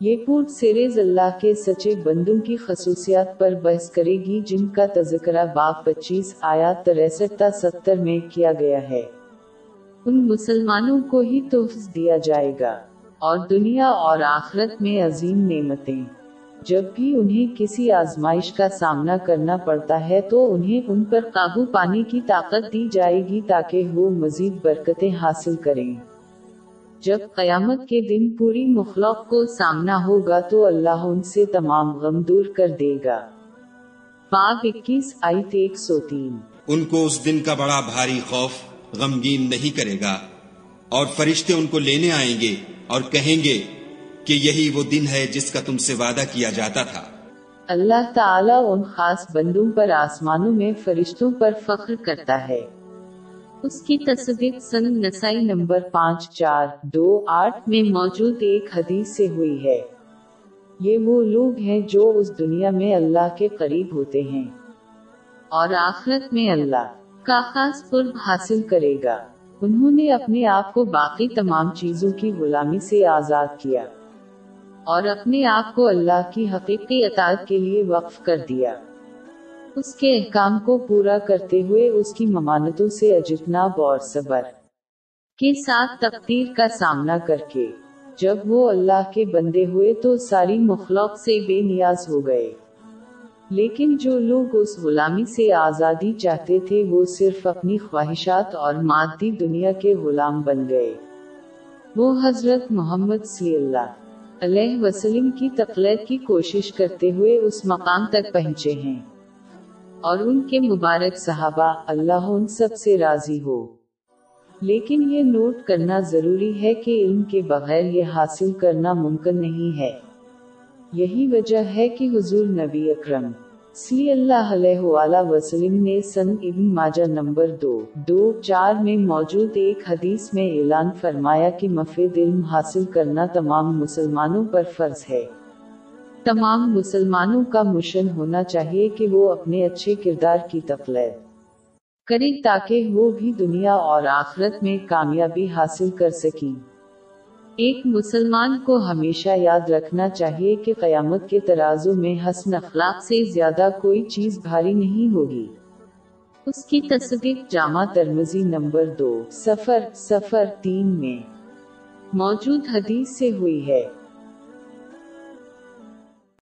یہ port series اللہ کے سچے بندوں کی خصوصیات پر بحث کرے گی، جن کا تذکرہ باب پچیس آیات تریسٹھ تا ستر میں کیا گیا ہے۔ ان مسلمانوں کو ہی تحفظ دیا جائے گا۔ اور دنیا اور آخرت میں عظیم نعمتیں۔ جب بھی انہیں کسی آزمائش کا سامنا کرنا پڑتا ہے تو انہیں ان پر قابو پانے کی طاقت دی جائے گی تاکہ وہ مزید برکتیں حاصل کریں۔ جب قیامت کے دن پوری مخلوق کو سامنا ہوگا تو اللہ ان سے تمام غم دور کر دے گا۔ باب اکیس آیت ایک سو تین۔ ان کو اس دن کا بڑا بھاری خوف غمگین نہیں کرے گا۔ اور فرشتے ان کو لینے آئیں گے اور کہیں گے کہ یہی وہ دن ہے جس کا تم سے وعدہ کیا جاتا تھا۔ اللہ تعالیٰ ان خاص بندوں پر آسمانوں میں فرشتوں پر فخر کرتا ہے۔ اس کی تصدیق سن نسائی نمبر پانچ چار دو آٹھ میں موجود ایک حدیث سے ہوئی ہے۔ یہ وہ لوگ ہیں جو اس دنیا میں اللہ کے قریب ہوتے ہیں۔ اور آخرت میں اللہ کا خاص قرب حاصل کرے گا۔ انہوں نے اپنے آپ کو باقی تمام چیزوں کی غلامی سے آزاد کیا اور اپنے آپ کو اللہ کی حقیقی اطاعت کے لیے وقف کر دیا۔ اس کے احکام کو پورا کرتے ہوئے اس کی ممانتوں سے اجتناب اور صبر کے ساتھ تقدیر کا سامنا کر کے، جب وہ اللہ کے بندے ہوئے تو ساری مخلوق سے بے نیاز ہو گئے۔ لیکن جو لوگ اس غلامی سے آزادی چاہتے تھے، وہ صرف اپنی خواہشات اور مادی دنیا کے غلام بن گئے۔ وہ حضرت محمد صلی اللہ علیہ وسلم کی تقلید کی کوشش کرتے ہوئے اس مقام تک پہنچے ہیں۔ اور ان کے مبارک صحابہ اللہ ان سب سے راضی ہو۔ لیکن یہ نوٹ کرنا ضروری ہے کہ علم کے بغیر یہ حاصل کرنا ممکن نہیں ہے۔ یہی وجہ ہے کہ حضور نبی اکرم صلی اللہ علیہ وآلہ وسلم نے سن ابن ماجہ نمبر دو دو، چار میں موجود ایک حدیث میں اعلان فرمایا کہ مفید علم حاصل کرنا تمام مسلمانوں پر فرض ہے۔ تمام مسلمانوں کا مشن ہونا چاہیے کہ وہ اپنے اچھے کردار کی تقلید کریں تاکہ وہ بھی دنیا اور آخرت میں کامیابی حاصل کر سکیں۔ ایک مسلمان کو ہمیشہ یاد رکھنا چاہیے کہ قیامت کے ترازو میں حسن اخلاق سے زیادہ کوئی چیز بھاری نہیں ہوگی۔ اس کی تصدیق جامع ترمزی نمبر دو سفر سفر تین میں موجود حدیث سے ہوئی ہے۔